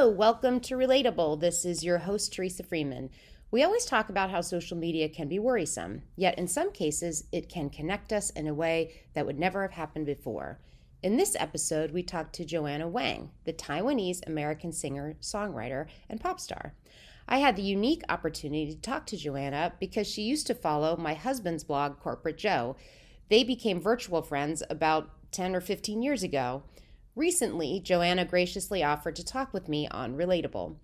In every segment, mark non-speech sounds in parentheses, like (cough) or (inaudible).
Hello, welcome to Relatable. This is your host, Teresa Freeman. We always talk about how social media can be worrisome, yet in some cases, it can connect us in a way that would never have happened before. In this episode, we talked to Joanna Wang, the Taiwanese American singer, songwriter, and pop star. I had the unique opportunity to talk to Joanna because she used to follow my husband's blog, Corporate Joe. They became virtual friends about 10 or 15 years ago. Recently, Joanna graciously offered to talk with me on Relatable.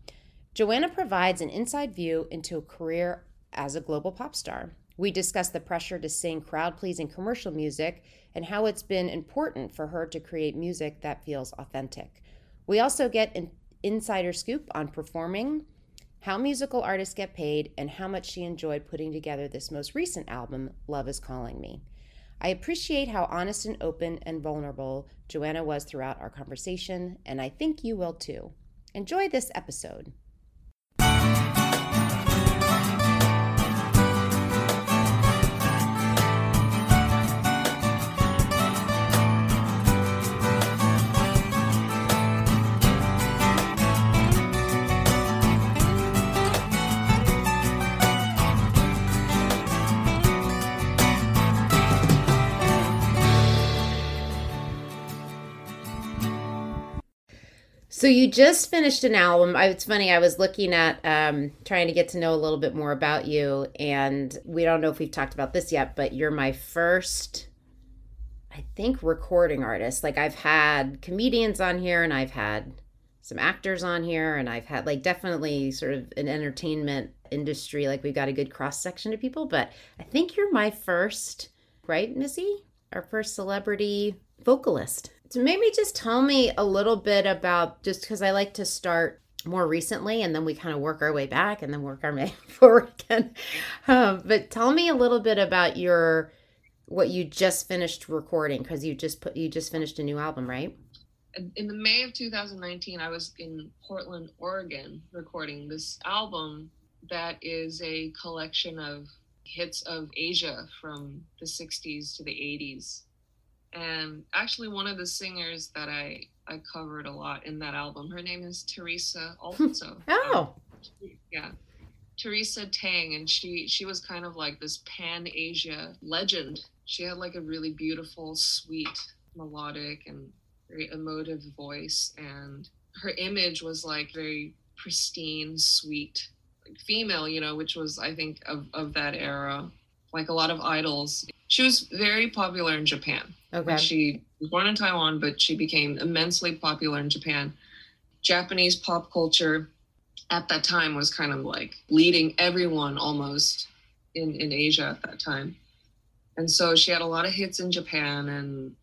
Joanna provides an inside view into a career as a global pop star. We discuss the pressure to sing crowd pleasing commercial music and how it's been important for her to create music that feels authentic. We also get an insider scoop on performing, how musical artists get paid, and how much she enjoyed putting together this most recent album, Love is Calling Me. I appreciate how honest and open and vulnerable Joanna was throughout our conversation, and I think you will too. Enjoy this episode. So you just finished an album. It's funny. I was looking at um, trying to get to know a little bit more about you, and we don't know if we've talked about this yet, but you're my first, I think, recording artist. Like I've had comedians on here, and I've had some actors on here, and I've had like definitely sort of an entertainment industry. Like we've got a good cross section of people, but I think you're my first, right, Missy? Our first celebrity vocalist. So maybe just tell me a little bit about just because I like to start more recently and then we kind of work our way back and then work our (laughs) way forward again. Um, but tell me a little bit about your what you just finished recording because you just put you just finished a new album, right? In the May of 2019, I was in Portland, Oregon, recording this album that is a collection of hits of Asia from the 60s to the 80s and actually one of the singers that I I covered a lot in that album. Her name is Teresa also. (laughs) oh, um, yeah, Teresa Teng, and she she was kind of like this Pan Asia legend. She had like a really beautiful, sweet, melodic, and very emotive voice, and her image was like very pristine, sweet, like female, you know, which was I think of of that era. Like a lot of idols, she was very popular in Japan. Okay. She was born in Taiwan, but she became immensely popular in Japan. Japanese pop culture at that time was kind of like leading everyone almost in, in Asia at that time. And so she had a lot of hits in Japan and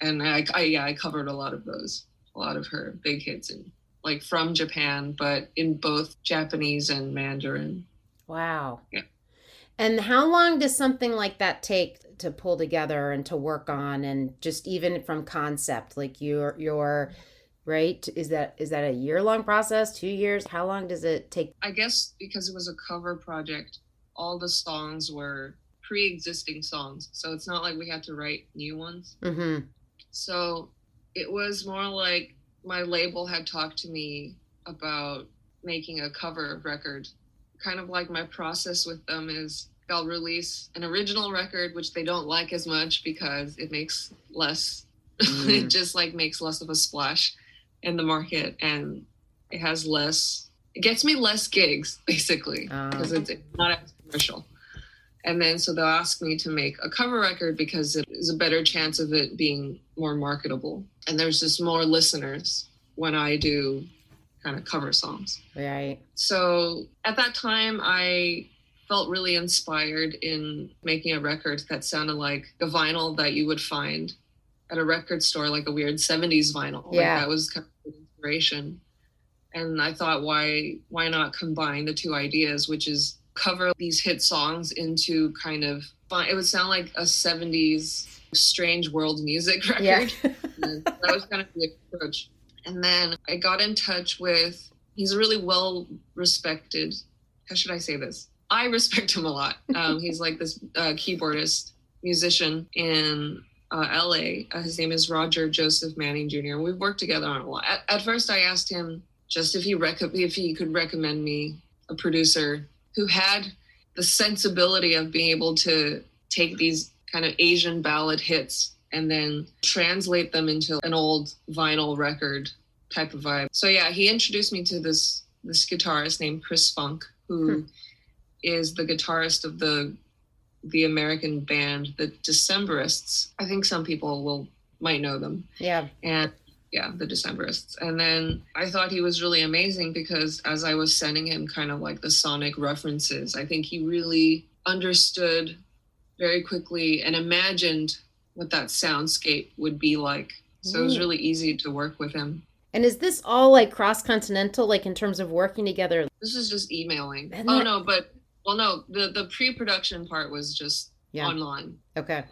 and I, I yeah, I covered a lot of those, a lot of her big hits in like from Japan, but in both Japanese and Mandarin. Wow. Yeah. And how long does something like that take to pull together and to work on? And just even from concept like your your right? Is that is that a year long process? Two years? How long does it take? I guess because it was a cover project all the songs were pre-existing songs. So it's not like we had to write new ones. Mm-hmm. so it was more like my label had talked to me about making a cover record kind of like my process with them is they'll release an original record which they don't like as much because it makes less mm. (laughs) it just like makes less of a splash in the market and it has less it gets me less gigs (laughs) basically because oh. it's not as commercial and then so they'll ask me to make a cover record because it is a better chance of it being more marketable and there's just more listeners when i do kind of cover songs right so at that time i felt really inspired in making a record that sounded like a vinyl that you would find at a record store, like a weird 70s vinyl. Yeah. Like that was kind of inspiration. And I thought, why why not combine the two ideas, which is cover these hit songs into kind of it would sound like a 70s strange world music (laughs) record. Yeah. that was kind of the approach. And then I got in touch with he's a really well respected how should I say this? I respect him a lot. (laughs) Um, he's like this uh, keyboardist musician in uh, LA. Uh, his name is Roger Joseph Manning Jr. We've worked together on a lot. At, at, first, I asked him just if he rec- if he could recommend me a producer who had the sensibility of being able to take these kind of Asian ballad hits and then translate them into an old vinyl record type of vibe. So yeah, he introduced me to this this guitarist named Chris Funk, who hmm. is the guitarist of the the American band the Decemberists. I think some people will might know them. Yeah. And yeah, the Decemberists. And then I thought he was really amazing because as I was sending him kind of like the sonic references, I think he really understood very quickly and imagined what that soundscape would be like. So it was mm. really easy to work with him. And is this all like cross continental, like in terms of working together? This is just emailing. And oh no, but well, no, the the pre production part was just yeah. online. Okay.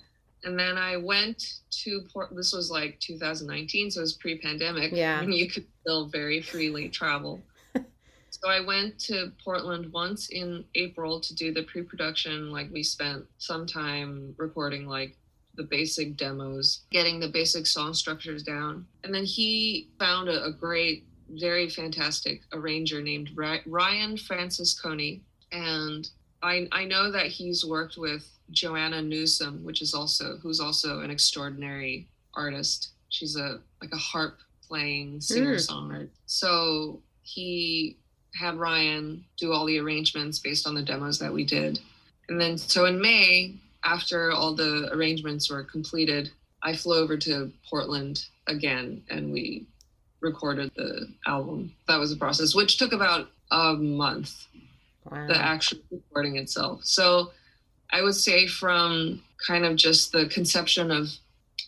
And then I went to Port. This was like 2019, so it was pre pandemic. Yeah. And you could still very freely travel. (laughs) so I went to Portland once in April to do the pre production. Like we spent some time recording like the basic demos, getting the basic song structures down. And then he found a, a great, very fantastic arranger named Ryan Francesconi. And I, I know that he's worked with Joanna Newsom, which is also who's also an extraordinary artist. She's a like a harp playing singer songwriter. Mm. So he had Ryan do all the arrangements based on the demos that we did. And then so in May, after all the arrangements were completed, I flew over to Portland again and we recorded the album. That was a process, which took about a month, wow. the actual recording itself. So I would say from kind of just the conception of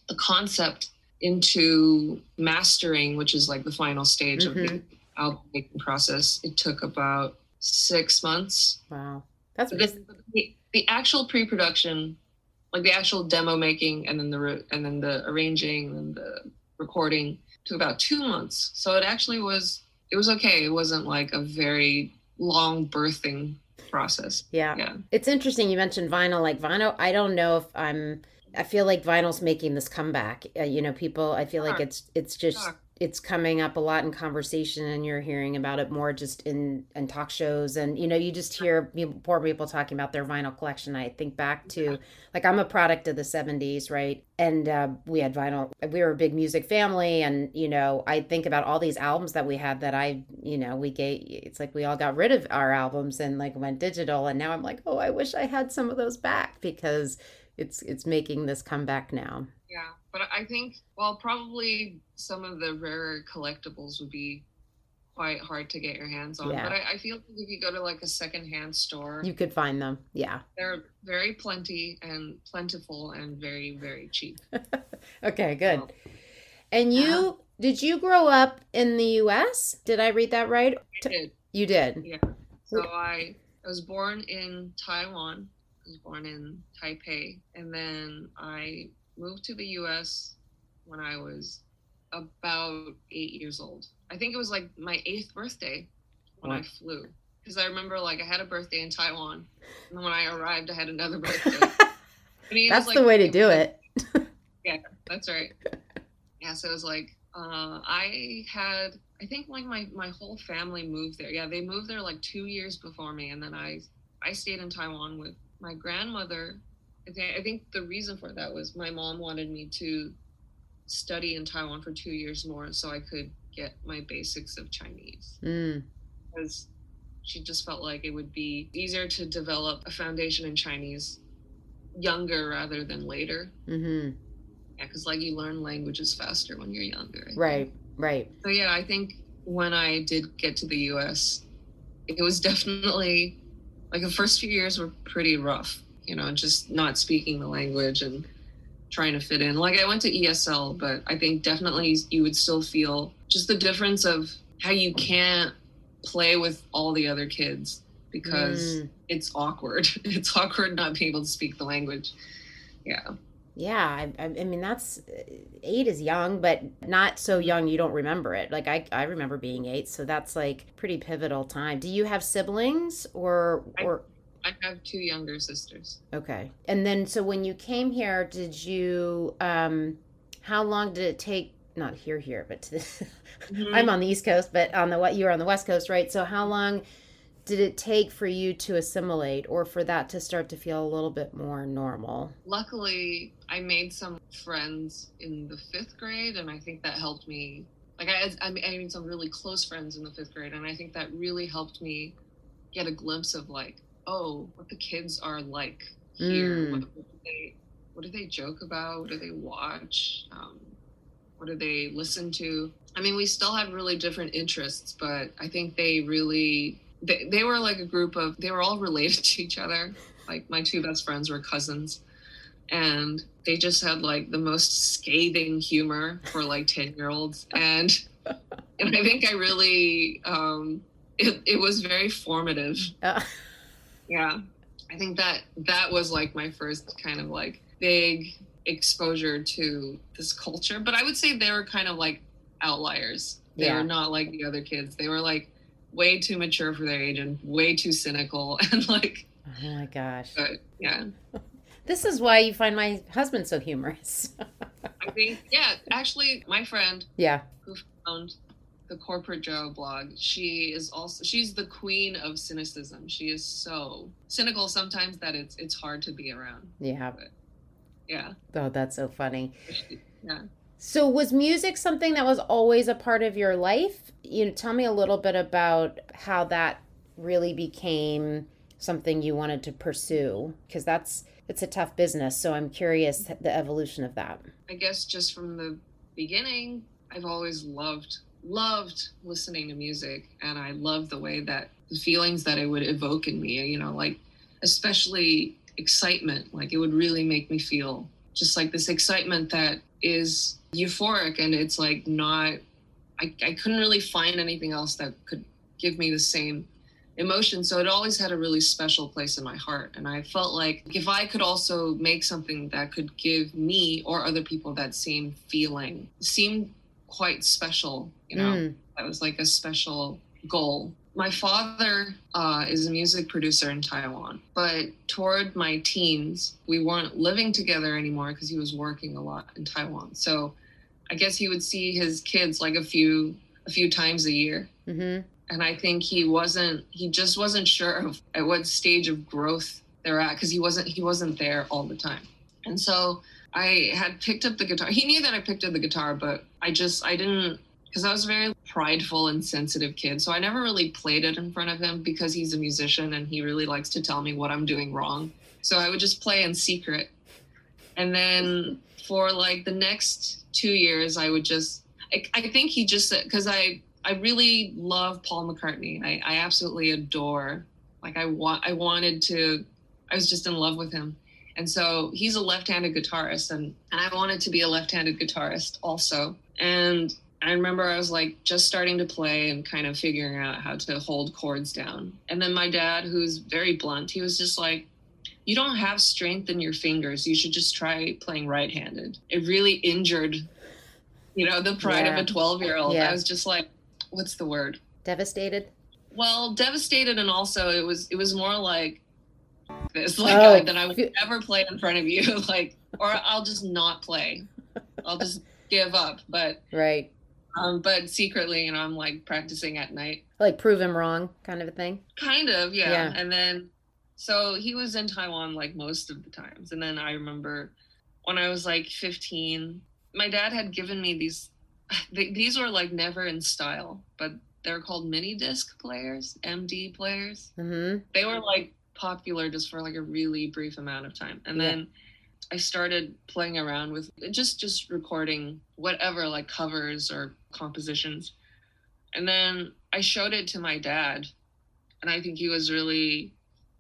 the concept into mastering, which is like the final stage mm-hmm. of the mm-hmm. album making process, it took about six months. Wow. That's the, the actual pre-production, like the actual demo making, and then the re- and then the arranging and the recording took about two months. So it actually was it was okay. It wasn't like a very long birthing process. Yeah. Yeah. It's interesting you mentioned vinyl. Like vinyl, I don't know if I'm I feel like vinyl's making this comeback. Uh, you know, people I feel sure. like it's it's just sure it's coming up a lot in conversation and you're hearing about it more just in in talk shows. And you know you just hear poor people talking about their vinyl collection. I think back to like i'm a product of the 70s right? And uh, we had vinyl we were a big music family. And you know i think about all these albums that we had that i you know we gave it's like we all got rid of our albums and like went digital. And now i'm like oh i wish i had some of those back because it's it's making this comeback now. Yeah but I think, well, probably some of the rarer collectibles would be quite hard to get your hands on. Yeah. But I, I, feel like if you go to like a secondhand store, you could find them. Yeah. They're very plenty and plentiful and very, very cheap. (laughs) okay, good. So, and you, uh, did you grow up in the US? Did I read that right? I did. You did? Yeah. So I, I was born in Taiwan. I was born in Taipei. And then I moved to the US when I was about eight years old. I think it was like my eighth birthday when I flew. Because I remember like I had a birthday in Taiwan. And when I arrived, I had another (laughs) birthday. that's like, the way to do it. (laughs) yeah, that's right. Yeah, so it was like uh, I had I think like my my whole family moved there. Yeah, they moved there like two years before me, and then I I stayed in Taiwan with my grandmother I think, I think the reason for that was my mom wanted me to study in Taiwan for two years more so I could get my basics of Chinese. Mm. Because she just felt like it would be easier to develop a foundation in Chinese younger rather than later. Mm-hmm. Yeah, because like you learn languages faster when you're younger. Right, right. So yeah, I think when I did get to the U.S., it was definitely like the first few years were pretty rough you know, just not speaking the language and trying to fit in. Like I went to ESL, but I think definitely you would still feel just the difference of how you can't play with all the other kids because mm. it's awkward. (laughs) It's awkward not being able to speak the language. Yeah. Yeah, I, I, mean that's eight is young, but not so young you don't remember it. Like I, I remember being eight, so that's like pretty pivotal time. Do you have siblings or or? I have two younger sisters. Okay. And then so when you came here, did you um how long did it take not here here, but to the, (laughs) mm-hmm. I'm on the East Coast, but on the what you were on the West Coast, right? So how long did it take for you to assimilate or for that to start to feel a little bit more normal? Luckily, I made some friends in the fifth grade, and I think that helped me. Like, I, I made some really close friends in the fifth grade, and I think that really helped me get a glimpse of, like, oh, what the kids are like here. Mm. What, what, do they, what do they joke about? What do they watch? Um, what do they listen to? I mean, we still have really different interests, but I think they really they, they were like a group of they were all related (laughs) to each other like my two best friends were cousins and they just had like the most scathing humor for like 10 year olds (laughs) and and i think i really um it, it was very formative uh. (laughs) yeah. I think that that was like my first kind of like big exposure to this culture. But i would say they were kind of like outliers. They yeah. were not like the other kids. They were like way too mature for their age and way too cynical (laughs) and like oh my gosh. but yeah. (laughs) This is why you find my husband so humorous. (laughs) I think yeah actually my friend yeah. who found the corporate joe blog she is also she's the queen of cynicism she is so cynical sometimes that it's it's hard to be around yeah but, yeah oh that's so funny yeah so was music something that was always a part of your life? You know, tell me a little bit about how that really became something you wanted to pursue because that's it's a tough business. So I'm curious the evolution of that. I guess just from the beginning, I've always loved loved listening to music and I loved the way that the feelings that it would evoke in me, you know, like especially excitement, like it would really make me feel just like this excitement that is euphoric and it's like not I, I couldn't really find anything else that could give me the same emotion. So it always had a really special place in my heart and i felt like if i could also make something that could give me or other people that same feeling seemed quite special you know mm. that was like a special goal my father uh, is a music producer in Taiwan, but toward my teens, we weren't living together anymore because he was working a lot in Taiwan. So I guess he would see his kids like a few a few times a year. Mm-hmm. And I think he wasn't he just wasn't sure of at what stage of growth they're at because he wasn't he wasn't there all the time. And so I had picked up the guitar. He knew that I picked up the guitar, but I just I didn't because I was a very prideful and sensitive kid. So I never really played it in front of him because he's a musician and he really likes to tell me what I'm doing wrong. So I would just play in secret. And then for like the next two years, I would just, I, I think he just said, because I, I really love Paul McCartney. I, I absolutely adore, like I want, I wanted to, I was just in love with him. And so he's a left-handed guitarist and, and I wanted to be a left-handed guitarist also. And I remember I was like just starting to play and kind of figuring out how to hold chords down. And then my dad, who's very blunt, he was just like, You don't have strength in your fingers. You should just try playing right handed. It really injured, you know, the pride yeah. of a 12 year old. I was just like, What's the word? Devastated? Well, devastated. And also, it was, it was more like, this like oh. I, that I would never play in front of you (laughs) like or I'll just not play. I'll just give up. But right um, but secretly, you know, I'm like practicing at night. Like prove him wrong kind of a thing? Kind of, yeah. yeah. And then, so he was in Taiwan like most of the times. And then I remember when I was like 15, my dad had given me these, (sighs) they, these were like never in style, but they're called mini disc players, MD players. Mm-hmm. They were like popular just for like a really brief amount of time. And yeah. then, I started playing around with just just recording whatever like covers or compositions. And then I showed it to my dad and I think he was really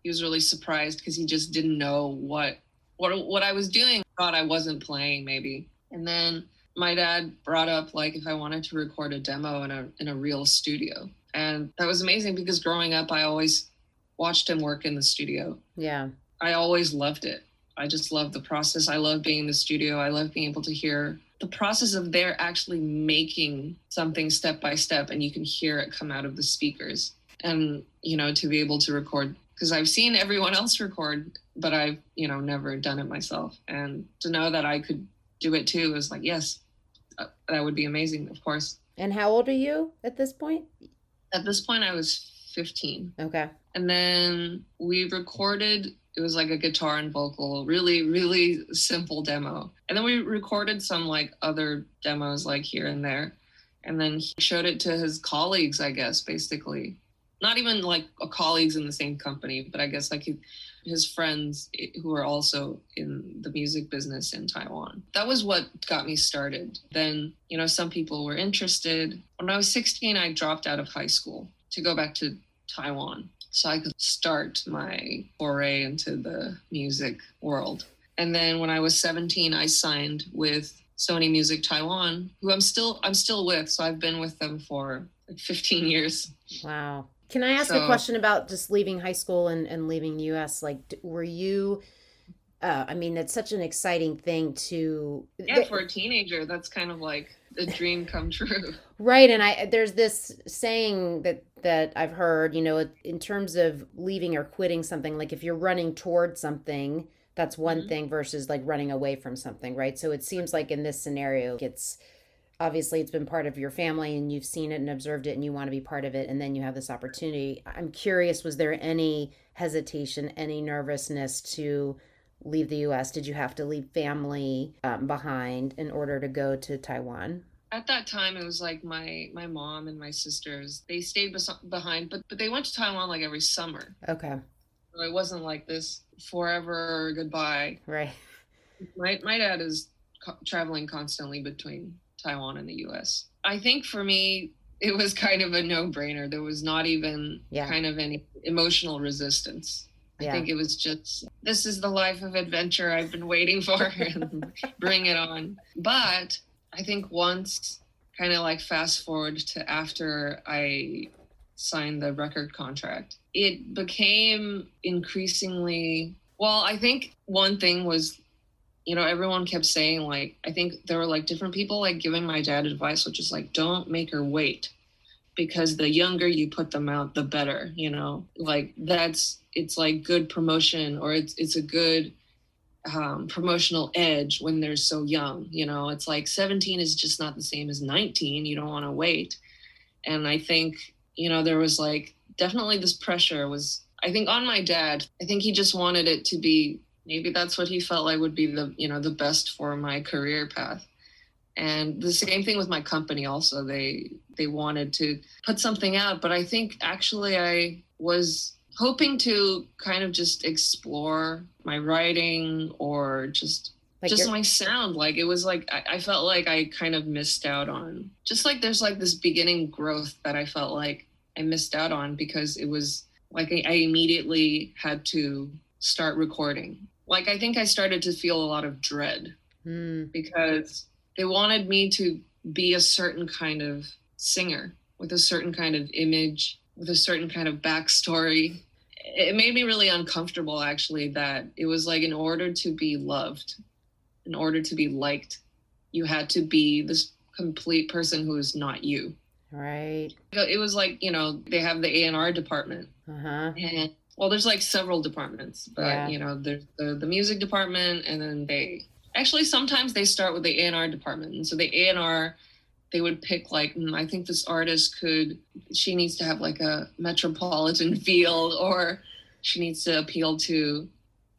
he was really surprised because he just didn't know what what what I was doing. Thought I wasn't playing maybe. And then my dad brought up like if I wanted to record a demo in a in a real studio. And that was amazing because growing up I always watched him work in the studio. Yeah. I always loved it. I just love the process. I love being in the studio. I love being able to hear the process of they're actually making something step by step and you can hear it come out of the speakers. And, you know, to be able to record because I've seen everyone else record, but I've, you know, never done it myself. And to know that I could do it too is like, yes, uh, that would be amazing, of course. And how old are you at this point? At this point, I was 15. Okay. And then we recorded, it was like a guitar and vocal, really, really simple demo. And then we recorded some like other demos, like here and there. And then he showed it to his colleagues, I guess, basically. Not even like colleagues in the same company, but I guess like his friends eh, who are also in the music business in Taiwan. That was what got me started. Then, you know, some people were interested. When I was 16, I dropped out of high school to go back to Taiwan so I could start my foray into the music world. And then when I was 17, I signed with Sony Music Taiwan, who I'm still I'm still with. So I've been with them for like 15 years. Wow. Can I ask so, a question about just leaving high school and, and leaving the US? Like, were you, uh, I mean, it's such an exciting thing to. Yeah, for a teenager, that's kind of like a dream come true. Right. And I, there's this saying that, that I've heard, you know, in terms of leaving or quitting something, like if you're running towards something, that's one mm-hmm. thing versus like running away from something. Right. So it seems like in this scenario, it's, obviously it's been part of your family and you've seen it and observed it and you want to be part of it and then you have this opportunity i'm curious was there any hesitation any nervousness to leave the us did you have to leave family um, behind in order to go to taiwan at that time it was like my my mom and my sisters they stayed bes- behind but but they went to taiwan like every summer okay so it wasn't like this forever goodbye right my, my dad is co- traveling constantly between Taiwan and the US. I think for me, it was kind of a no brainer. There was not even yeah. kind of any emotional resistance. I think it was just, this is the life of adventure I've been waiting for, (laughs) and bring it on. But I think once, kind of like fast forward to after I signed the record contract, it became increasingly, well, I think one thing was you know, everyone kept saying like, I think there were like different people like giving my dad advice, which is like, don't make her wait because the younger you put them out, the better, you know, like that's, it's like good promotion or it's, it's a good um, promotional edge when they're so young, you know, it's like 17 is just not the same as 19. You don't want to wait. And I think, you know, there was like definitely this pressure was, I think on my dad, I think he just wanted it to be maybe that's what he felt like would be the you know the best for my career path and the same thing with my company also they they wanted to put something out but i think actually i was hoping to kind of just explore my writing or just like just my sound like it was like I, I, felt like i kind of missed out on just like there's like this beginning growth that i felt like i missed out on because it was like i, I immediately had to start recording like I think I started to feel a lot of dread mm. because they wanted me to be a certain kind of singer with a certain kind of image, with a certain kind of backstory. It made me really uncomfortable actually that it was like in order to be loved, in order to be liked, you had to be this complete person who is not you. Right. It was like, you know, they have the A&R department. Uh-huh. And well there's like several departments but yeah. you know there's the, the music department and then they actually sometimes they start with the A&R department and so the A&R they would pick like mm, I think this artist could she needs to have like a metropolitan (laughs) feel or she needs to appeal to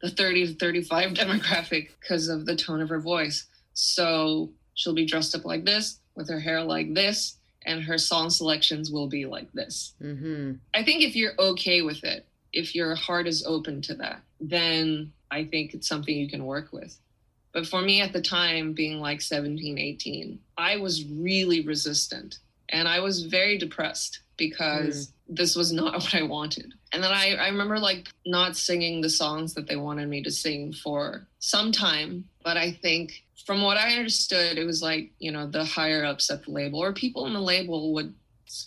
the 30 to 35 (laughs) demographic because of the tone of her voice so she'll be dressed up like this with her hair like this and her song selections will be like this mm-hmm. i think if you're okay with it if your heart is open to that, then I think it's something you can work with. But for me at the time, being like 17, 18, I was really resistant and I was very depressed because mm. this was not (laughs) what I wanted. And then I, I remember like not singing the songs that they wanted me to sing for some time. But I think from what I understood, it was like, you know, the higher ups at the label or people in the label would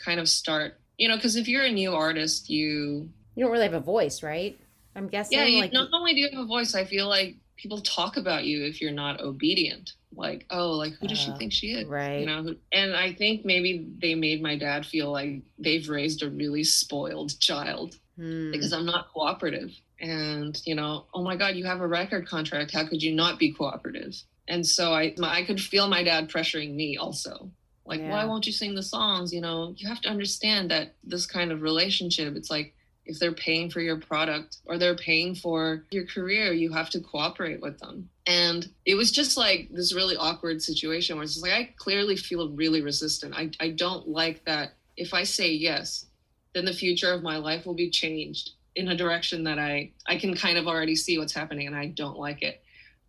kind of start, you know, because if you're a new artist, you you don't really have a voice, right? I'm guessing. Yeah, you, like, not only do you have a voice, I feel like people talk about you if you're not obedient. Like, oh, like who does uh, she think she is? Right. You know, and I think maybe they made my dad feel like they've raised a really spoiled child hmm. because I'm not cooperative. And you know, oh my God, you have a record contract. How could you not be cooperative? And so I I could feel my dad pressuring me also. Like, yeah. why won't you sing the songs? You know, you have to understand that this kind of relationship, it's like if they're paying for your product or they're paying for your career, you have to cooperate with them. And it was just like this really awkward situation where it's just like I clearly feel really resistant. I, I don't like that if I say yes, then the future of my life will be changed in a direction that I I can kind of already see what's happening and I don't like it.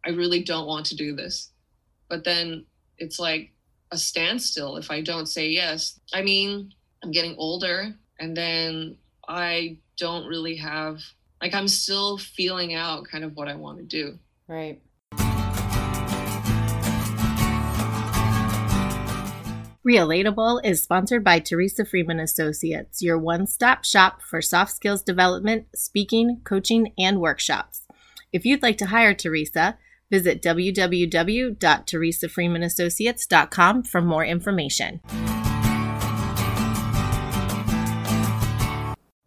I really don't want to do this. But then it's like a standstill if I don't say yes. I mean, I'm getting older and then I don't really have like I'm still feeling out kind of what I want to do. Right. Relatable is sponsored by Teresa Freeman Associates, your one stop shop for soft skills development, speaking, coaching, and workshops. If you'd like to hire Teresa, visit www.teresafreemanassociates.com for more information.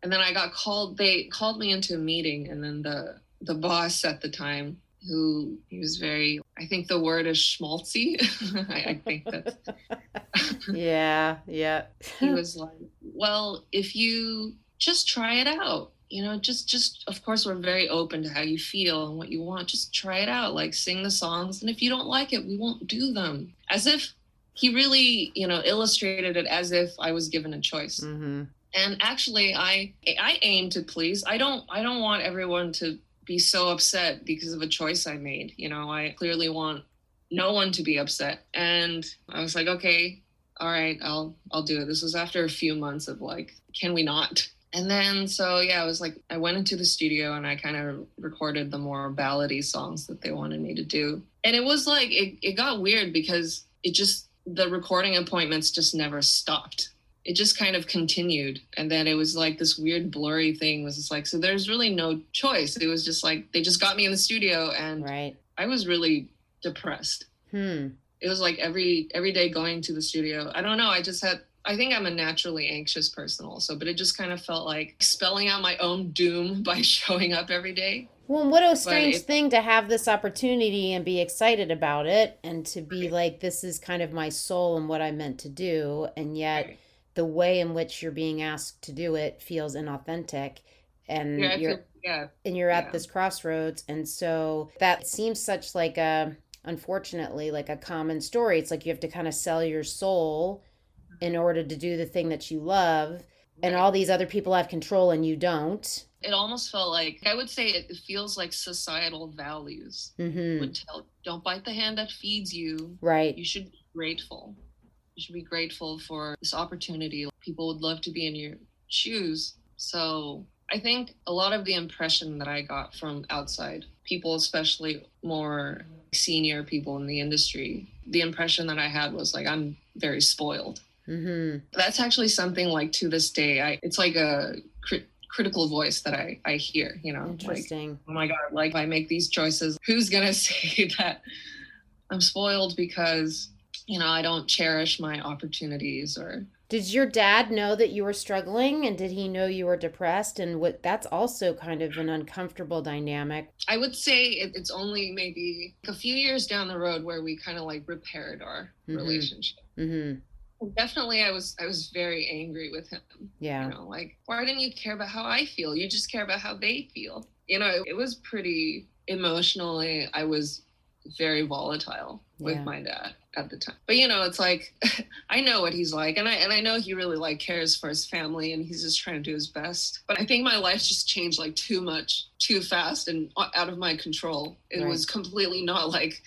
And then I got called, they called me into a meeting, and then the, the boss at the time who he was very i think the word is schmaltzy. (laughs) I, I, think that (laughs) yeah yeah. (laughs) He was like well if you just try it out you know just just of course we're very open to how you feel and what you want. Just try it out like sing the songs. And if you don't like it we won't do them. As if he really you know illustrated it as if i was given a choice. Mm-hmm. And actually i i aim to please i don't i don't want everyone to be so upset because of a choice I made. You know, I clearly want no one to be upset. And I was like, okay, all right, I'll I'll do it. This was after a few months of like, can we not? And then so yeah, I was like I went into the studio and I kind of recorded the more ballady songs that they wanted me to do. And it was like it, it got weird because it just the recording appointments just never stopped it just kind of continued. And then it was like this weird blurry thing was just like so there's really no choice. It was just like they just got me in the studio and right. I was really depressed. Hmm. It was like every every day going to the studio. I don't know. I just had i think i'm a naturally anxious person also but it just kind of felt like spelling out my own doom (laughs) by showing up every day. Well, what a strange it, thing to have this opportunity and be excited about it and to be right. like, this is kind of my soul and what I meant to do. And yet, right the way in which you're being asked to do it feels inauthentic and yeah, you're yeah. and you're at yeah. this crossroads. And so that seems such like a unfortunately like a common story. It's like you have to kind of sell your soul in order to do the thing that you love and all these other people have control and you don't. It almost felt like i would say it feels like societal values mm-hmm. would tell don't bite the hand that feeds you. Right. You should be grateful you should be grateful for this opportunity. People would love to be in your shoes. So I think a lot of the impression that I got from outside people, especially more senior people in the industry, the impression that I had was like, I'm very spoiled. Mm-hmm. That's actually something like to this day, I, it's like a crit- critical voice that I, I hear, you know, Interesting. Like, oh my God, like if I make these choices, who's going (laughs) to say that I'm spoiled because you know, I don't cherish my opportunities or did your dad know that you were struggling? And did he know you were depressed? And what that's also kind of an uncomfortable dynamic. I would say it, it's only maybe a few years down the road where we kind of like repaired our mm-hmm. relationship. Mm-hmm. definitely i was i was very angry with him. Yeah. You know like why didn't you care about how i feel? You just care about how they feel. You know it, it was pretty emotionally i was very volatile with yeah. my dad at the time. But you know, it's like (laughs) I know what he's like and I and I know he really like cares for his family and he's just trying to do his best. But I think my life just changed like too much, too fast and out of my control. It right. was completely not like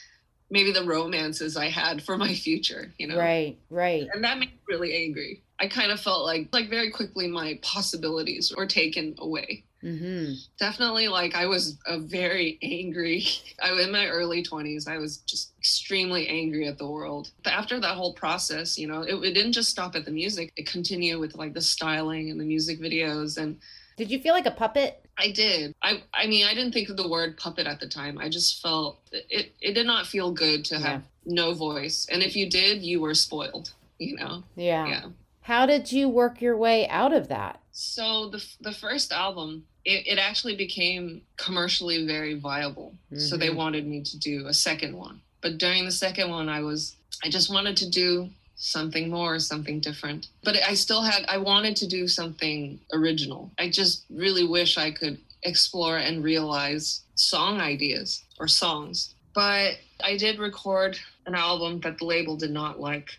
maybe the romances I had for my future, you know. Right, right. And that made me really angry. I kind of felt like like very quickly my possibilities were taken away. Mm-hmm. Definitely, like I was a very (laughs) angry. I was in my early twenties. I was just extremely angry at the world. But after that whole process, you know, it, it didn't just stop at the music. It continued with like the styling and the music videos. And did you feel like a puppet? I did. I I mean, I didn't think of the word puppet at the time. I just felt it. It did not feel good to have yeah. no voice. And if you did, you were spoiled. You know. Yeah. Yeah. How did you work your way out of that? So the the first album, it, it actually became commercially very viable. Mm-hmm. So they mm-hmm. wanted me to do a second one. But during the second one, I was, I just wanted to do something more, something different. But I still had, I wanted to do something original. I just really wish I could explore and realize song ideas or songs. But I did record an album that the label did not like.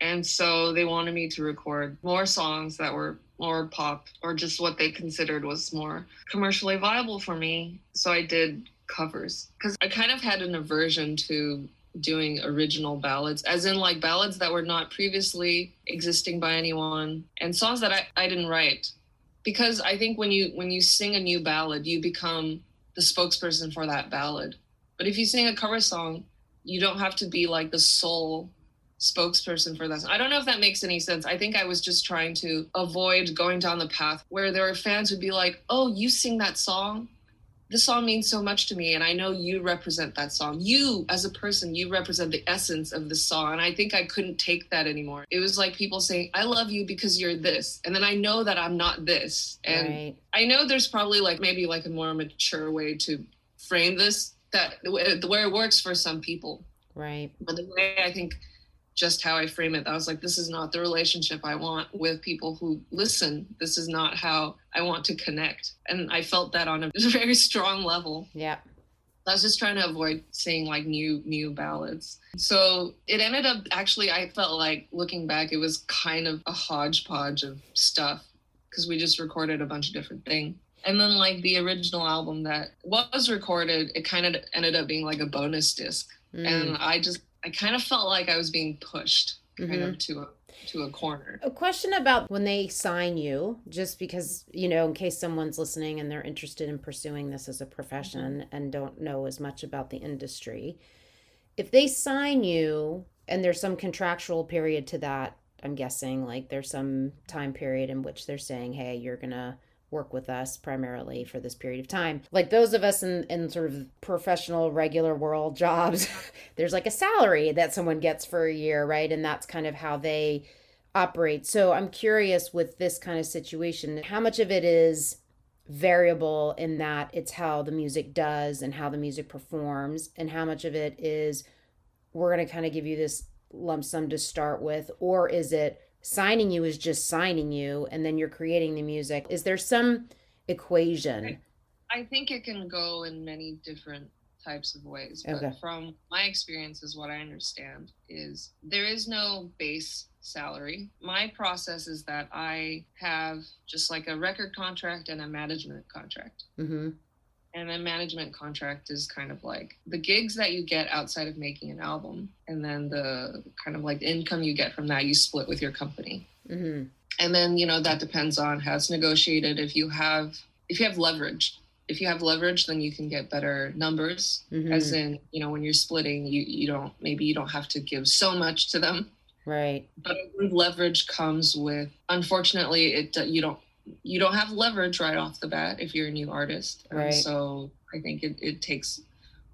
And so they wanted me to record more songs that were more pop or just what they considered was more commercially viable for me. So I did covers because I kind of had an aversion to doing original ballads, as in like ballads that were not previously existing by anyone and songs that I, I didn't write. Because I think when you when you sing a new ballad, you become the spokesperson for that ballad. But if you sing a cover song, you don't have to be like the sole spokesperson for that. I don't know if that makes any sense. I think I was just trying to avoid going down the path where there are fans who'd be like, "Oh, you sing that song? This song means so much to me and I know you represent that song. You as a person, you represent the essence of the song." And I think I couldn't take that anymore. It was like people saying, "I love you because you're this." And then I know that I'm not this. And right. I know there's probably like maybe like a more mature way to frame this that the way it works for some people. Right. But the way I think just how I frame it. I was like, this is not the relationship I want with people who listen. This is not how I want to connect. And I felt that on a (laughs) very strong level. Yeah. I was just trying to avoid seeing like new new ballads. So it ended up actually I felt like looking back it was kind of a hodgepodge of stuff because we just recorded a bunch of different things. And then like the original album that was recorded, it kind of ended up being like a bonus disc. Mm. And I just I kind of felt like I was being pushed kind mm-hmm. of to a to a corner. A question about when they sign you, just because, you know, in case someone's listening and they're interested in pursuing this as a profession mm-hmm. and don't know as much about the industry. If they sign you and there's some contractual period to that, I'm guessing, like there's some time period in which they're saying, hey, you're going to work with us primarily for this period of time. Like those of us in, in sort of professional, regular world (laughs) jobs, there's like a salary that someone gets for a year, right? And that's kind of how they operate. So I'm curious with this kind of situation, how much of it is variable in that it's how the music does and how the music performs, and how much of it is we're going to kind of give you this lump sum to start with, or is it signing you is just signing you and then you're creating the music. Is there some equation? I think it can go in many different types of ways but okay. from my experiences what i understand is there is no base salary. My process is that i have just like a record contract and a management contract. Mm-hmm and a management contract is kind of like the gigs that you get outside of making an album and then the kind of like income you get from that you split with your company. Mm-hmm. and then you know that depends on how it's negotiated. If you have if you have leverage if you have leverage then you can get better numbers. Mm-hmm. as in you know when you're splitting you you don't maybe you don't have to give so much to them. Right. But leverage comes with unfortunately it you don't you don't have leverage right off the bat if you're a new artist. Right. so I think it, it takes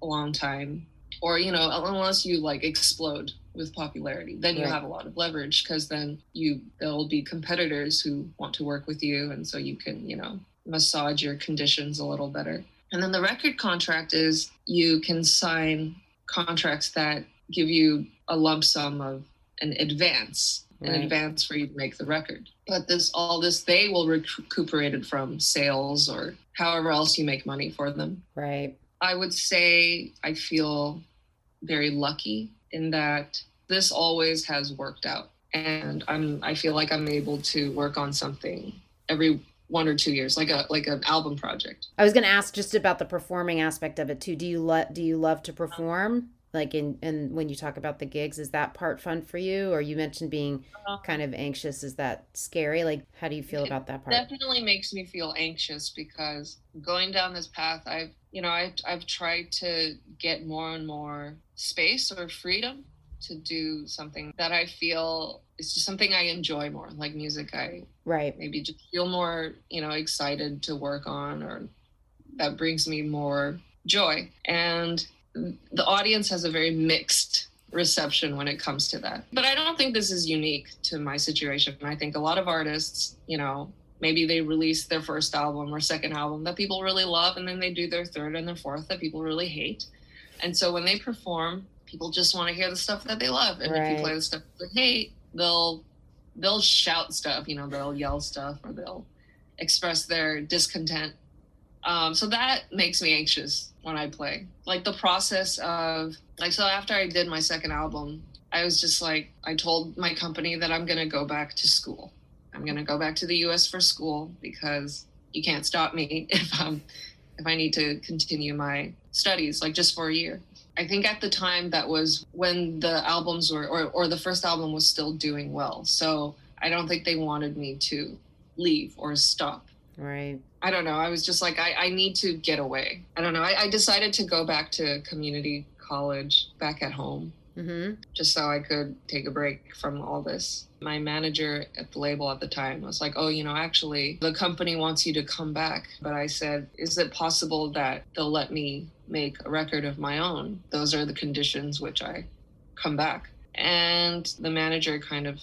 a long time. Or, you know, unless you like explode with popularity, then you right. have a lot of leverage because then you there'll be competitors who want to work with you and so you can, you know, massage your conditions a little better. And then the record contract is you can sign contracts that give you a lump sum of an advance right. in advance for you to make the record. But this all this they will recuperate it from sales or however else you make money for them. Right. I would say I feel very lucky in that this always has worked out. And I'm I feel like I'm able to work on something every one or two years, like a like an album project. I was going to ask just about the performing aspect of it too. Do you let do you love to perform? Like in and when you talk about the gigs is that part fun for you? Or you mentioned being uh-huh. kind of anxious. Is that scary? Like how do you feel about that part? definitely makes me feel anxious because going down this path i've you know I've, I've tried to get more and more space or freedom to do something that i feel is just something i enjoy more like music i right. maybe just feel more you know excited to work on or that brings me more joy. And the audience has a very mixed reception when it comes to that. But I don't think this is unique to my situation. I think a lot of artists, you know, maybe they release their first album or second album that people really love, and then they do their third and their fourth that people really hate. And so when they perform, people just want to hear the stuff that they love. And if you play the stuff they hate, they'll they'll shout stuff, you know, they'll yell stuff or they'll express their discontent. Um, so that makes me anxious when I play. Like the process of like so after I did my second album, I was just like I told my company that I'm gonna go back to school. I'm gonna go back to the US for school because you can't stop me (laughs) if I'm if I need to continue my studies, like just for a year. I think at the time that was when the albums were or, or the first album was still doing well. So I don't think they wanted me to leave or stop. Right. I don't know. I was just like, I, I need to get away. I don't know. I, I decided to go back to community college back at home Mm-hmm. just so I could take a break from all this. My manager at the label at the time was like, Oh, you know, actually, the company wants you to come back. But I said, Is it possible that they'll let me make a record of my own? Those are the conditions which I come back. And the manager kind of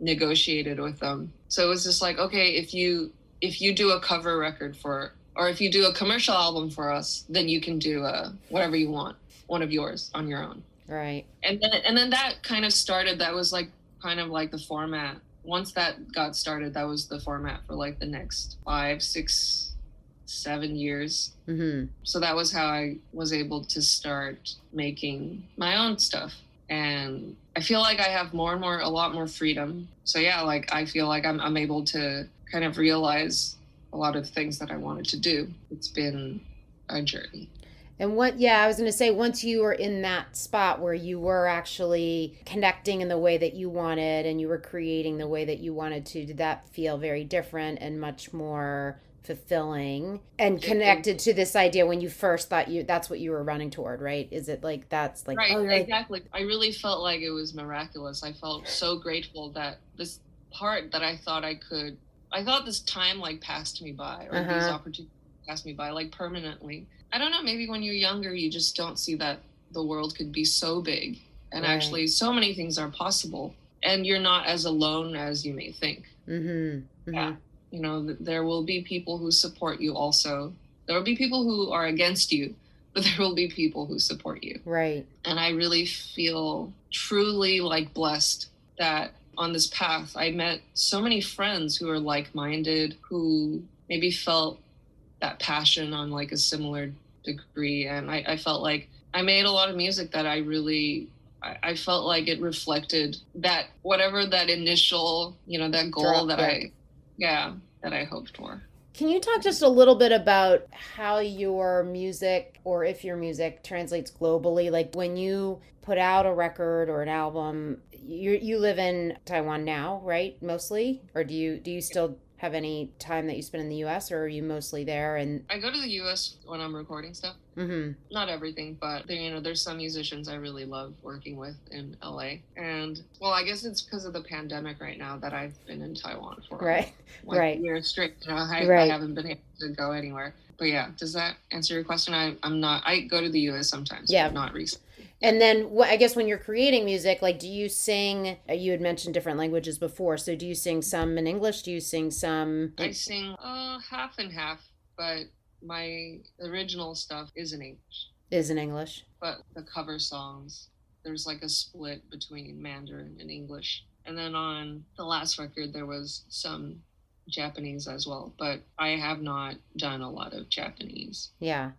negotiated with them. So it was just like, okay, if you if you do a cover record for or if you do a commercial album for us, then you can do a whatever you want, one of yours on your own. Right. and then and then that kind of started that was like kind of like the format. Once that got started that was the format for like the next five six seven years. Mm-hmm. so that was how i was able to start making my own stuff. And i feel like i have more and more a lot more freedom. So yeah like i feel like i'm, I'm able to kind of realize a lot of things that i wanted to do. It's been a journey. And what, yeah, I was going to say, once you were in that spot where you were actually connecting in the way that you wanted and you were creating the way that you wanted to, did that feel very different and much more fulfilling and connected to this idea when you first thought you that's what you were running toward, right? Is it like that's like, right oh, exactly. I really felt like it was miraculous. I felt so grateful that this part that i thought i could i thought this time like passed me by or these Uh-huh. opportunities passed me by like permanently i don't know maybe when you're younger you just don't see that the world could be so big and Right. actually so many things are possible and you're not as alone as you may think mm-hmm, mm-hmm. Yeah. you know there will be people who support you also there will be people who are against you (laughs) but there will be people who support you right. and I really feel truly like blessed that on this path I met so many friends who are like-minded who maybe felt that passion on like a similar degree and I, I felt like I made a lot of music that I really I, felt like it reflected that whatever that initial you know that goal Drop that. I yeah that I hoped for Can you talk just a little bit about how your music, or if your music translates globally? Like when you put out a record or an album, you you live in Taiwan now, right? Mostly, or do you do you still have any time that you spend in the U.S. or are you mostly there? And I go to the US when I'm recording stuff mm-hmm, not everything, but there, you know, there's some musicians I really love working with in LA. And well, I guess it's because of the pandemic right now that I've been in Taiwan for right, (laughs) like right. year straight. You know, I, I haven't been able to go anywhere. But yeah, does that answer your question? I, I'm not. I go to the U.S. sometimes. Yeah. not recently. And then I guess when you're creating music, like, do you sing? uh, You had mentioned different languages before, so do you sing some in English? Do you sing some? I sing uh, half and half, but my original stuff is in English. Is in English? But the cover songs, there's like a split between Mandarin and English. And then on the last record, there was some Japanese as well, but I have not done a lot of Japanese. Yeah.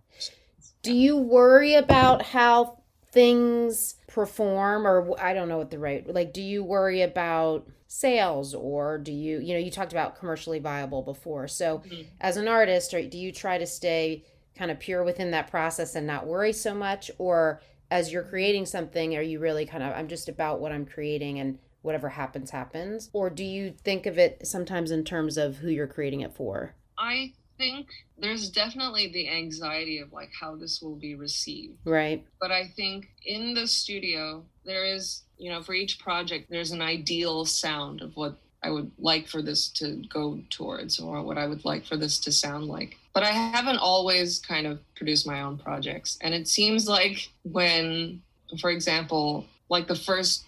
Do you worry about how things perform or I don't know what the right like do you worry about sales or do you you know you talked about commercially viable before. So Mhm. as an artist, right, do you try to stay kind of pure within that process and not worry so much or as you're creating something are you really kind of I'm just about what I'm creating and whatever happens happens or do you think of it sometimes in terms of who you're creating it for? I think there's definitely the anxiety of like how this will be received. Right? But I think in the studio, there is, you know, for each project, there's an ideal sound of what I would like for this to go towards or what I would like for this to sound like. But I haven't always kind of produced my own projects. And it seems like when, for example, like the first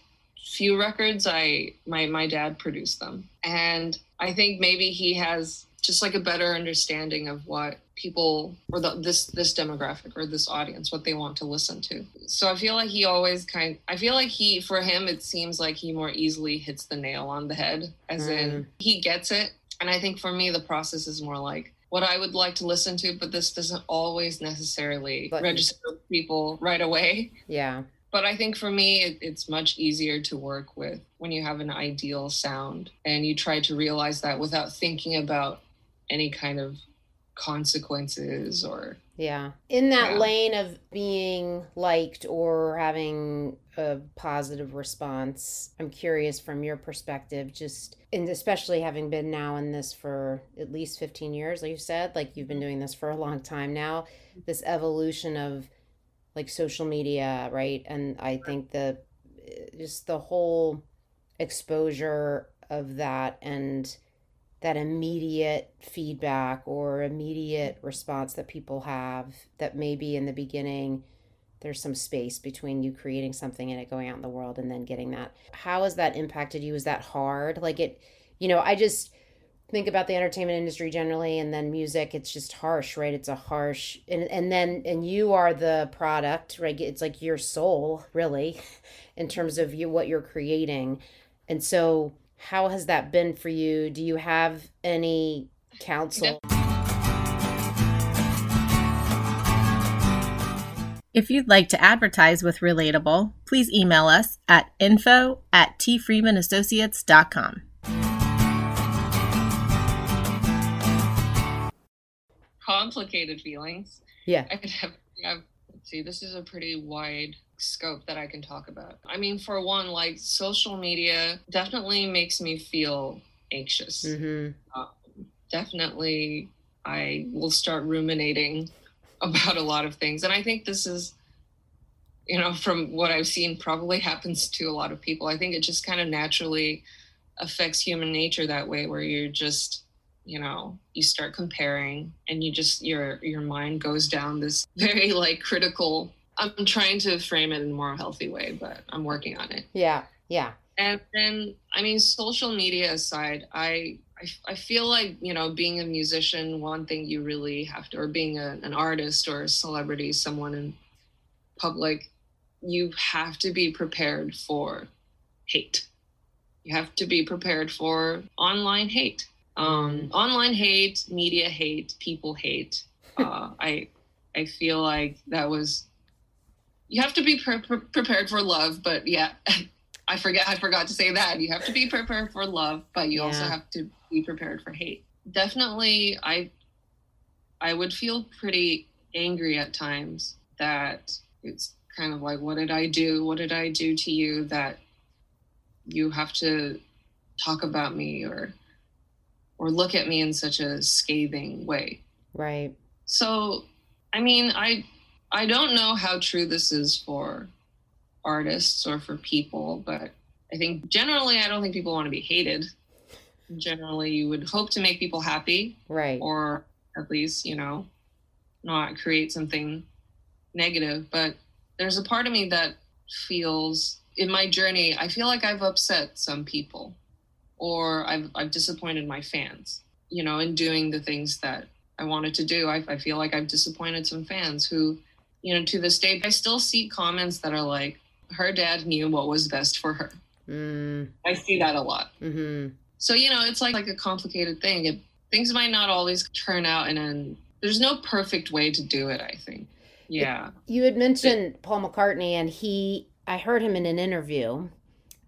few records, I my my dad produced them. And I think maybe he has just like a better understanding of what people or the, this this demographic or this audience what they want to listen to. So i feel like he always kind i feel like he for him it seems like he more easily hits the nail on the head as mm. in he gets it. And i think for me the process is more like what i would like to listen to but this doesn't always necessarily but, register with people right away. Yeah. But I think for me, it, it's much easier to work with when you have an ideal sound and you try to realize that without thinking about any kind of consequences or yeah. In that yeah. lane of being liked or having a positive response i'm curious from your perspective just and especially having been now in this for at least 15 years like you said like you've been mm-hmm. doing this for a long time now this evolution of like social media right? And i think the just the whole exposure of that and that immediate feedback or immediate response that people have that maybe in the beginning there's some space between you creating something and it going out in the world and then getting that. How has that impacted you? Is that hard? Like it you know i just think about the entertainment industry generally and then music it's just harsh right? It's a harsh and, and then and you are the product right? It's like your soul really (laughs) in terms of you what you're creating. And so how has that been for you? Do you have any counsel? If you'd like to advertise with Relatable, please email us at info at tfreemanassociates.com. Complicated feelings. Yeah. I could have, have see, this is a pretty wide scope that I can talk about. I mean, for one, like social media definitely makes me feel anxious. Mm-hmm. Um, definitely, I will start ruminating (laughs) about a lot of things. And I think this is, you know, from what I've seen, probably (laughs) happens to a lot of people. I think it just kind of naturally affects human nature that way, where you're just you know you start comparing and you just your your mind goes down this (laughs) very like critical I'm trying to frame it in a more healthy way, but I'm working on it. Yeah, yeah. And then, I mean, social media aside, I, I, I feel like, you know, being a musician, one thing you really have to, or being a, an artist or a celebrity, someone in public, you have to be prepared for hate. You have to be prepared for online hate. Um, mm. Online hate, media hate, people hate. Uh, I, I feel like that was you have to be pre- pre- prepared for love, but yeah, (laughs) I forget I forgot to say that. You have to be prepared for love, but you yeah. also have to be prepared for hate. Definitely I I would feel pretty angry at times that it's kind of like what did I do? What did I do to you that you have to talk about me or or look at me in such a scathing way. Right. So, I mean, I I don't know how true this is for artists or for people, but I think generally, I don't think people want to be hated. Generally, you would hope to make people happy, right? Or at least, you know, not create something negative. But there's a part of me that feels in my journey, I feel like I've upset some people, or I've I've disappointed my fans. You know, in doing the things that I wanted to do, I, I feel like I've disappointed some fans who you know, to this day, I still see comments that are like, her dad knew what was best for her. Mm. I see that a lot. Mm-hmm. So, you know, it's like, like a complicated thing. It, things might not always turn out in an, there's no perfect way to do it, I think. Yeah. You had mentioned it, Paul McCartney, and he, I heard him in an interview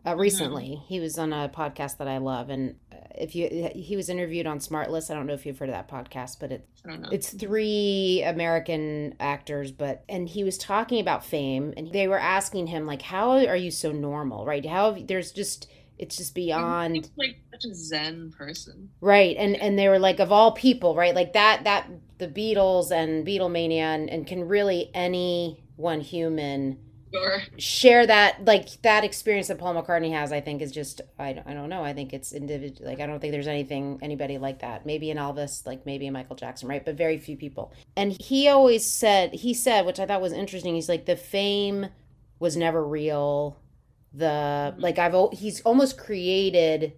uh, recently. Mm-hmm. He was on a podcast that I love, and if you he was interviewed on Smartless. I don't know if you've heard of that podcast, but it it's three American actors, but and he was talking about fame, and they were asking him like, "How are you so normal? Right? How there's just." It's just beyond like such a zen person, right? And and they were like of all people, right? Like that that the Beatles and Beatlemania, and, and can really any one human sure. share that like that experience that Paul McCartney has. I think is just I, I don't know. I think it's individual. Like I don't think there's anything anybody like that. Maybe an Elvis, like maybe a Michael Jackson, right? But very few people. And he always said he said, which I thought was interesting. He's like the fame was never real. The mm-hmm. like I've he's almost created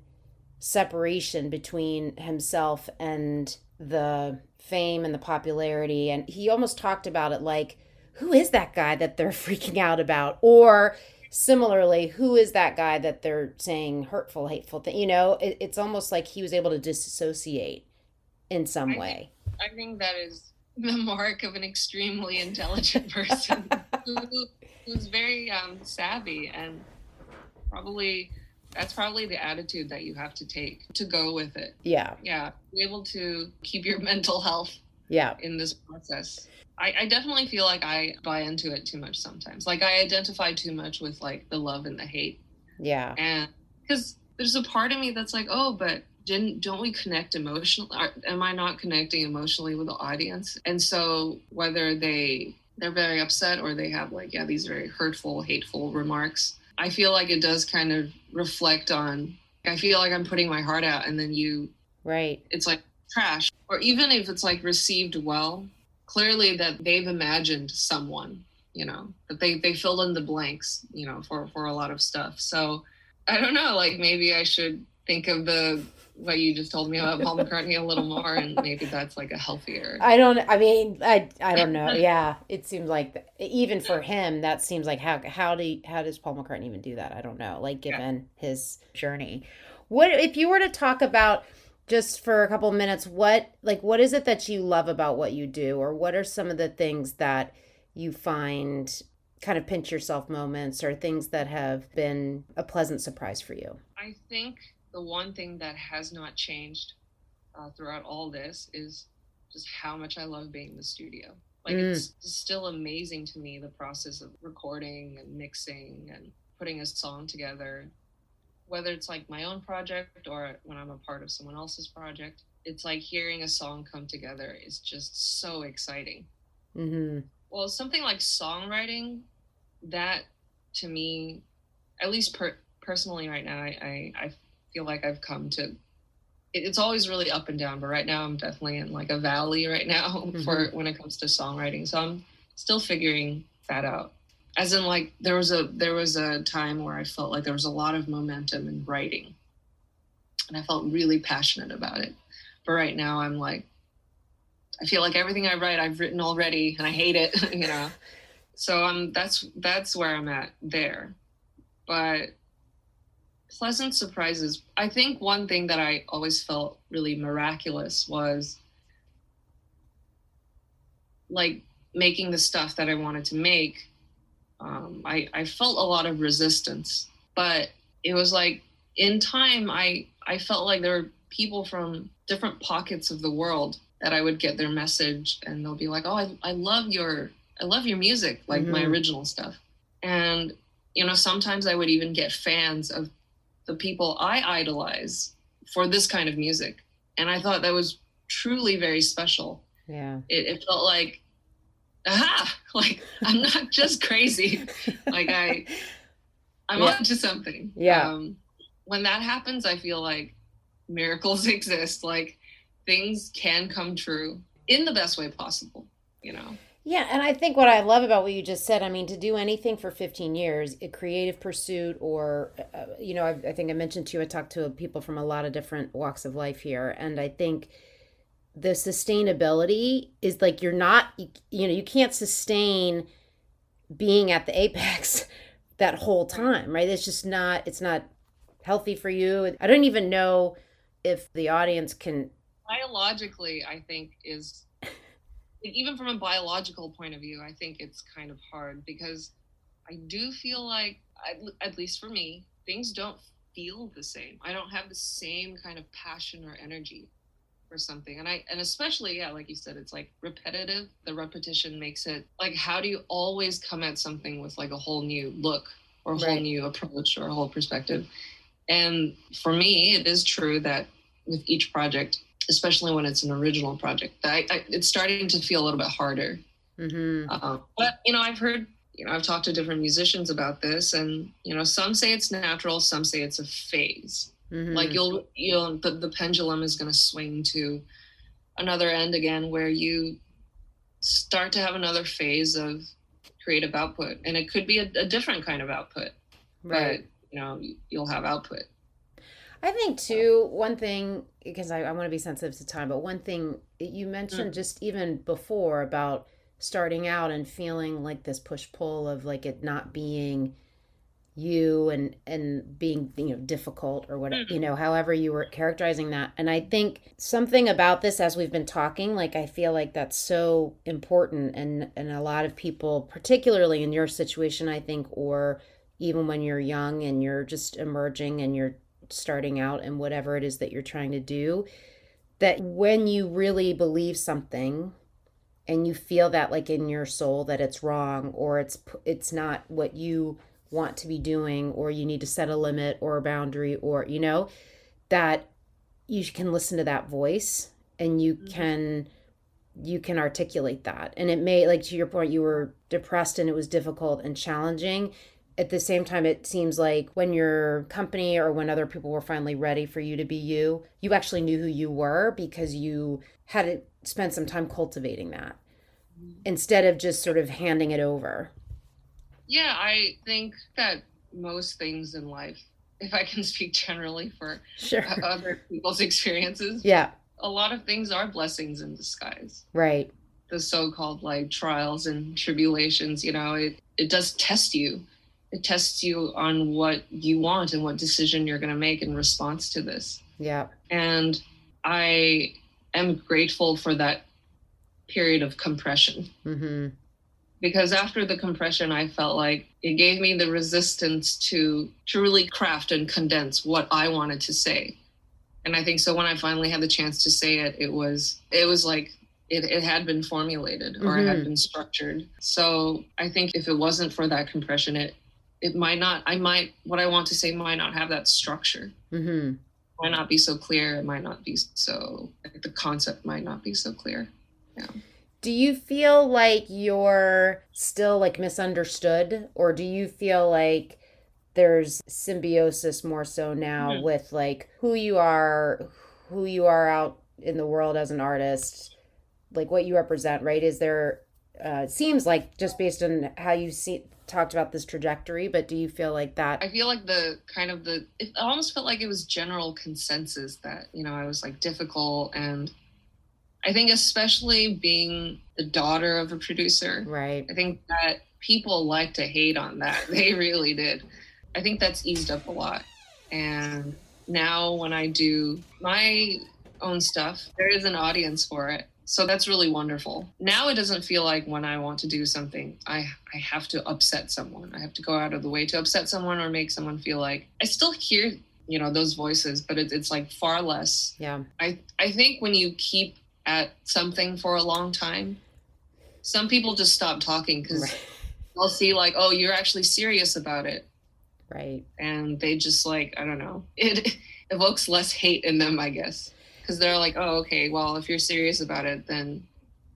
separation between himself and the fame and the popularity. And he almost talked about it like, who is that guy that they're (laughs) freaking out about? Or similarly, who is that guy that they're saying hurtful, hateful thing? You know, it, it's almost like he was able to disassociate in some I way. Think, I think that is the (laughs) mark of an extremely intelligent person (laughs) who, who's very um, savvy and probably that's probably the attitude that you have to take to go with it. Yeah. Yeah. Be able to keep your mental health yeah in this process. I, I definitely feel like I buy into it too much sometimes. Like I identify too much with like the love and the hate. Yeah. And because there's a part of me that's like, oh, but didn't don't we connect emotionally? Am I not connecting emotionally with the audience? And so whether they they're very upset or they have like yeah these very hurtful, hateful remarks, I feel like it does kind of reflect on. I feel like I'm putting my heart out, and then you, right? It's like trash. Or even if it's like received well, clearly that they've imagined someone, you know, that they they filled in the blanks, you know, for for a lot of stuff. So I don't know, like maybe I should think of the what you just told me about Paul McCartney a little more, and maybe that's like a healthier. (laughs) I don't. I mean, I I don't know. Yeah, it seems like even for him, that seems like how how do how does Paul McCartney even do that? I don't know. Like given yeah. his journey, what if you were to talk about just for a couple minutes? What like what is it that you love about what you do, or what are some of the things that you find kind of pinch yourself moments or things that have been a pleasant surprise for you? I think the one thing that has not changed uh, throughout all this is just how much I love being in the studio. Like mm. it's still amazing to me the process of recording and mixing and putting a song together, whether it's like my own project or when I'm a part of someone else's project. It's like hearing a song come together is just so exciting. Mm-hmm. Well, something like songwriting, that to me, at least per- personally right now, I, I, I feel like I've come to it's always really up and down, but right now I'm definitely in like a valley right now (laughs) mm-hmm. for when it comes to songwriting. So I'm still figuring that out. As in like there was a there was a time where I felt like there was a lot of momentum in writing. And I felt really passionate about it. But right now I'm like I feel like everything I write I've written already and I hate it, (laughs) you know. So I'm that's that's where I'm at there. But pleasant surprises. I think one thing that I always felt really miraculous was like making the stuff that I wanted to make. Um, I, I felt a lot of resistance, but it was like in time, I, I felt like there were people from different pockets of the world that I would get their message and they'll be like, Oh, I, I love your, I love your music, like mm-hmm. my original stuff. And, you know, sometimes I would even get fans of the people I idolize for this kind of music. And I thought that was truly very special. Yeah. It, it felt like, aha, (laughs) like I'm not just crazy. like I, I'm yeah. onto something. Yeah. Um, when that happens, I feel like miracles (laughs) exist. Like things can come true in the best way possible, you know? Yeah, and I think what I love about what you just said, I mean, to do anything for 15 years, a creative pursuit, or, uh, you know, I, I, think I mentioned to you, I talked to people from a lot of different walks of life here. And I think the sustainability is like you're not, you know, you can't sustain being at the (laughs) apex that whole time, right? It's just not, it's not healthy for you. I don't even know if the audience can. Biologically, I think is even from a biological point of view, I think it's kind of hard because I do feel like, at least for me, things don't feel the same. I don't have the same kind of passion or energy for something. And I, and especially, yeah, like you said, it's like repetitive. The repetition makes it like, how do you always come at something with like a whole new look or a whole right. new approach or a whole perspective? And for me, it is true that with each project, especially when it's an original project. I, I, it's starting to feel a little bit harder. Mm-hmm. Uh, but you know, I've heard, you know, I've talked to different musicians about this, and you know, some say it's natural, some say it's a phase. Mm-hmm. Like you'll, you'll, the, the pendulum is going to swing to another end again, where you start to have another phase of creative output, and it could be a, a different kind of output. Right. But you know, you'll have output. I think too, one thing, because I, I want to be sensitive to time, but one thing you mentioned mm. just even before about starting out and feeling like this push pull of like it not being you and and being you know difficult or whatever mm-hmm. you know however you were characterizing that and i think something about this as we've been talking like i feel like that's so important and and a lot of people particularly in your situation i think or even when you're young and you're just emerging and you're starting out and whatever it is that you're trying to do that when you really believe something and you feel that like in your soul that it's wrong or it's it's not what you want to be doing or you need to set a limit or a boundary or you know that you can listen to that voice and you mm-hmm. can you can articulate that and it may like to your point you were depressed and it was difficult and challenging at the same time it seems like when your company or when other people were finally ready for you to be you you actually knew who you were because you had to spend some time cultivating that mm-hmm. instead of just sort of handing it over yeah, I think that most things in life, if I can (laughs) speak generally for sure. other people's experiences, yeah, a lot of things are blessings in disguise. Right. The so-called like trials and tribulations, you know, it it does test you. It tests you on what you want and what decision you're going to make in response to this. Yeah. And I am grateful for that period of compression. Mm-hmm because after the compression i felt like it gave me the resistance to really craft and condense what i wanted to say and i think so when i finally had the chance to say it it was it was like it, it had been formulated or mm-hmm. it had mm-hmm. been structured so i think if it wasn't for that compression it it might not i might what i want to say might not have that structure mm-hmm. might not be so clear it might not be so the concept might not be so clear yeah do you feel like you're still like misunderstood? Or do you feel like there's symbiosis more so now with like who you are who you are out in the world as an artist like what you represent right? Is there uh seems like just based on how you see talked about this trajectory but do you feel like that i feel like the kind of the it almost felt like it was general consensus that you know i was like difficult and I think especially being the daughter of a producer. Right. I think that people like to hate on that. (laughs) They really did. I think that's eased up a lot. And now when I do my own stuff, there is an audience for it. So that's really wonderful. Now it doesn't feel like when I want to do something, I I have to upset someone. I have to go out of the way to upset someone or make someone feel like I still hear you know those voices, but it, it's like far less. Yeah. I I think when you keep at something for a long time, some people just stop talking because right. they'll see like, oh, you're actually serious about it. Right. And they just like, I don't know, it (laughs) evokes less hate in them, I guess. Because they're like, oh, okay, well, if you're serious about it, then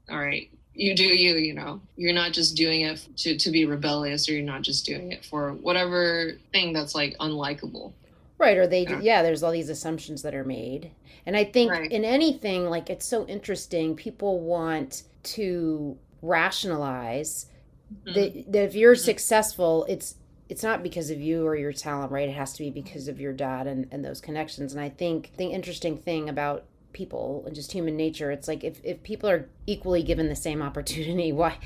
all right, you do you, you know. You're not just doing it to, to be rebellious or you're not just doing it for whatever thing that's like unlikable. Right. Or they, yeah, yeah there's all these assumptions that are made. And I think right. in anything, like it's so interesting, people want to rationalize mm-hmm. that, that if you're mm-hmm. successful, it's it's not because of you or your talent, right? It has to be because of your dad and, and those connections. And I think the interesting thing about people and just human nature, it's like if, if people are equally given the same opportunity, (laughs) why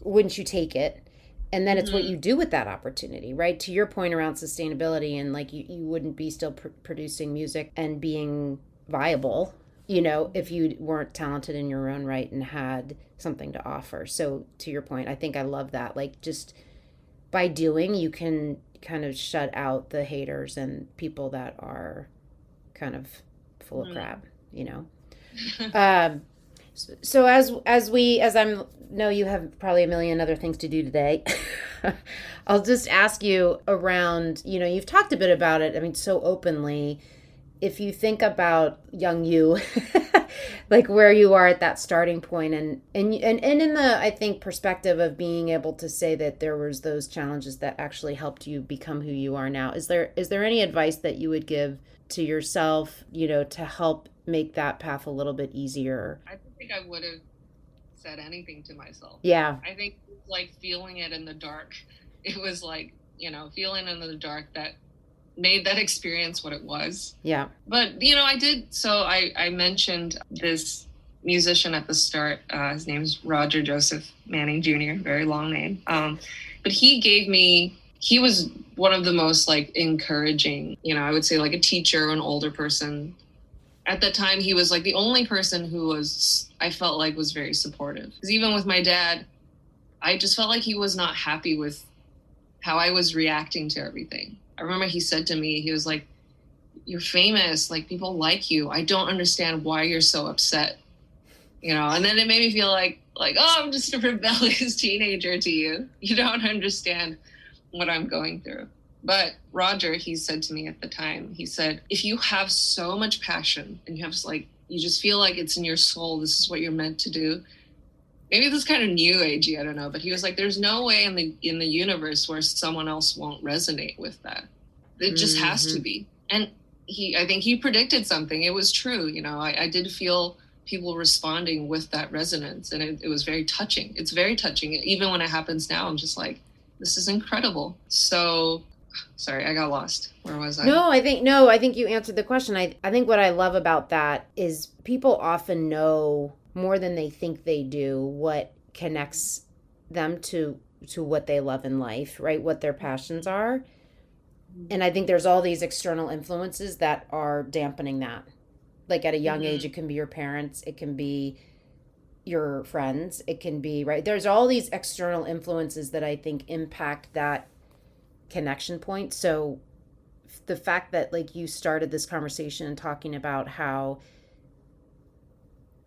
wouldn't you take it? And then it's mm-hmm. what you do with that opportunity right to your point around sustainability and like you, you wouldn't be still pr- producing music and being viable you know if you weren't talented in your own right and had something to offer so to your point i think i love that like just by doing you can kind of shut out the haters and people that are kind of full of mm. crap you know (laughs) um so as as we as i'm know you have probably a million other things to do today. (laughs) I'll just ask you around you know you've talked a bit about it i mean so openly. If you think about young you (laughs) like where you are at that starting point and, and and and in the i think perspective of being able to say that there was those challenges that actually helped you become who you are now is there is there any advice that you would give to yourself you know to help make that path a little bit easier? I don't think i would have said anything to myself yeah i think like feeling it in the dark it was like you know feeling in the dark that made that experience what it was. Yeah. But you know, I did. So I I mentioned this musician at the start. Uh, his name's Roger Joseph Manning Jr. Very long name. Um, but he gave me. He was one of the most like encouraging. You know, I would say like a teacher, an older person. At that time, he was like the only person who was I felt like was very supportive. Because even with my dad, I just felt like he was not happy with how I was reacting to everything. I remember he said to me, he was like, You're famous, like people like you. I don't understand why you're so upset. You know, and then it made me feel like like, oh, I'm just a (laughs) rebellious teenager to you. You don't understand what I'm going through. But Roger, he said to me at the time, he said, if you have so much passion and you have like you just feel like it's in your soul, this is what you're meant to do, maybe this is kind of new agey i don't know but he was like there's no way in the in the universe where someone else won't resonate with that. It just mm-hmm. has to mm-hmm. be. And he i think he predicted something. It was true you know i, I did feel people responding with that resonance and it, it was very touching. It's very touching. Even when it happens now i'm just like this is incredible. So sorry i got lost. Where was i? No i think no i think you answered the question. I i think what i love about that is people often know more than they think they do what connects them to to what they love in life right? What their passions are. And i think there's all these external influences that are dampening that. Like at a young mm-hmm. age it can be your parents it can be your friends it can be right? There's all these external influences that i think impact that connection point. So the fact that like you started this conversation and talking about how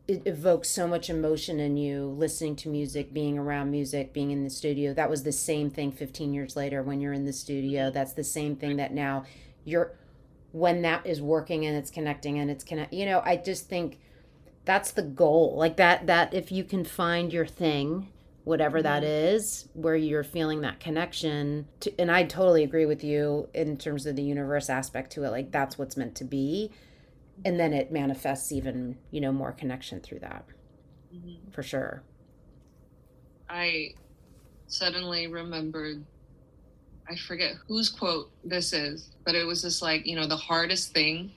it evokes so much emotion in you listening to music being around music being in the studio that was the same thing 15 years later when you're in the studio. Mm-hmm. That's the same thing that now you're when that is working and it's connecting and it's connect you know i just think that's the goal. Like that that if you can find your thing whatever that mm-hmm. where you're feeling that connection to, and i totally agree with you in terms of the universe aspect to it like that's what's meant to be. And then it manifests even you know more connection through that. Mm-hmm. for sure. I suddenly remembered i forget whose quote this is but it was just like you know the hardest thing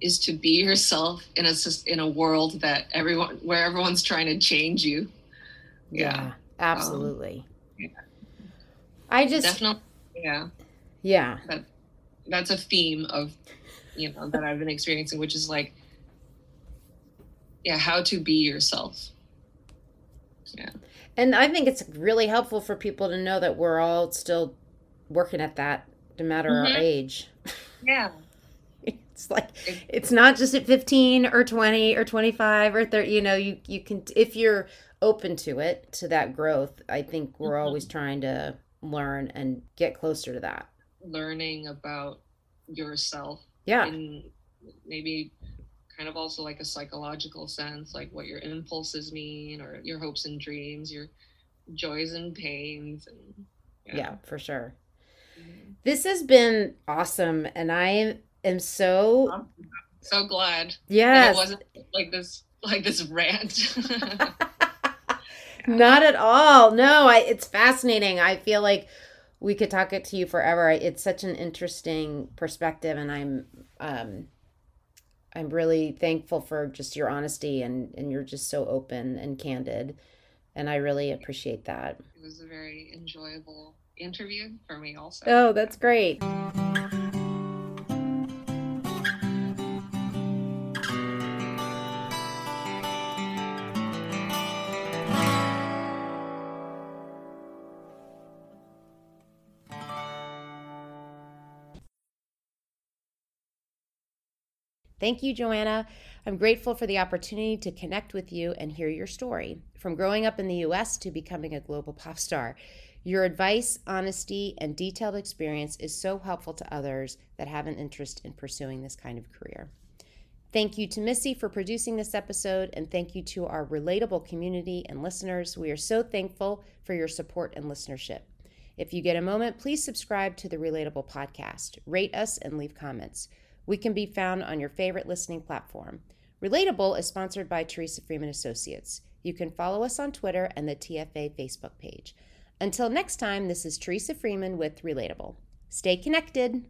is to be yourself in a in a world that everyone where everyone's trying to change you. Yeah, yeah absolutely um, yeah. i just definitely yeah yeah that, that's a theme of you know that I've been experiencing, which is like, yeah, how to be yourself. Yeah. And I think it's really helpful for people to know that we're all still working at that, no matter mm-hmm. our age. Yeah. (laughs) it's like it's not just at 15 or 20 or 25 or 30 you know you you can if you're open to it to that growth i think we're mm-hmm. always trying to learn and get closer to that. Learning about yourself yeah. in maybe kind of also like a psychological sense like what your impulses mean or your hopes and dreams your joys and pains and yeah, yeah for sure. Mm-hmm. this has been awesome and i am so I'm so glad. Yeah it wasn't like this like this rant (laughs) not at all no I, it's fascinating i feel like we could talk it to you forever. It's such an interesting perspective, and I'm um, I'm really thankful for just your honesty and and you're just so open and candid, and I really appreciate that. It was a very enjoyable interview for me, also. Oh, that's great. Thank you, Joanna. I'm grateful for the opportunity to connect with you and hear your story. From growing up in the US to becoming a global pop star, your advice, honesty, and detailed experience is so helpful to others that have an interest in pursuing this kind of career. Thank you to Missy for producing this episode, and thank you to our relatable community and listeners. We are so thankful for your support and listenership. If you get a moment, please subscribe to the Relatable podcast, rate us, and leave comments. We can be found on your favorite listening platform. Relatable is sponsored by Teresa Freeman Associates. You can follow us on Twitter and the TFA Facebook page. Until next time, this is Teresa Freeman with Relatable. Stay connected.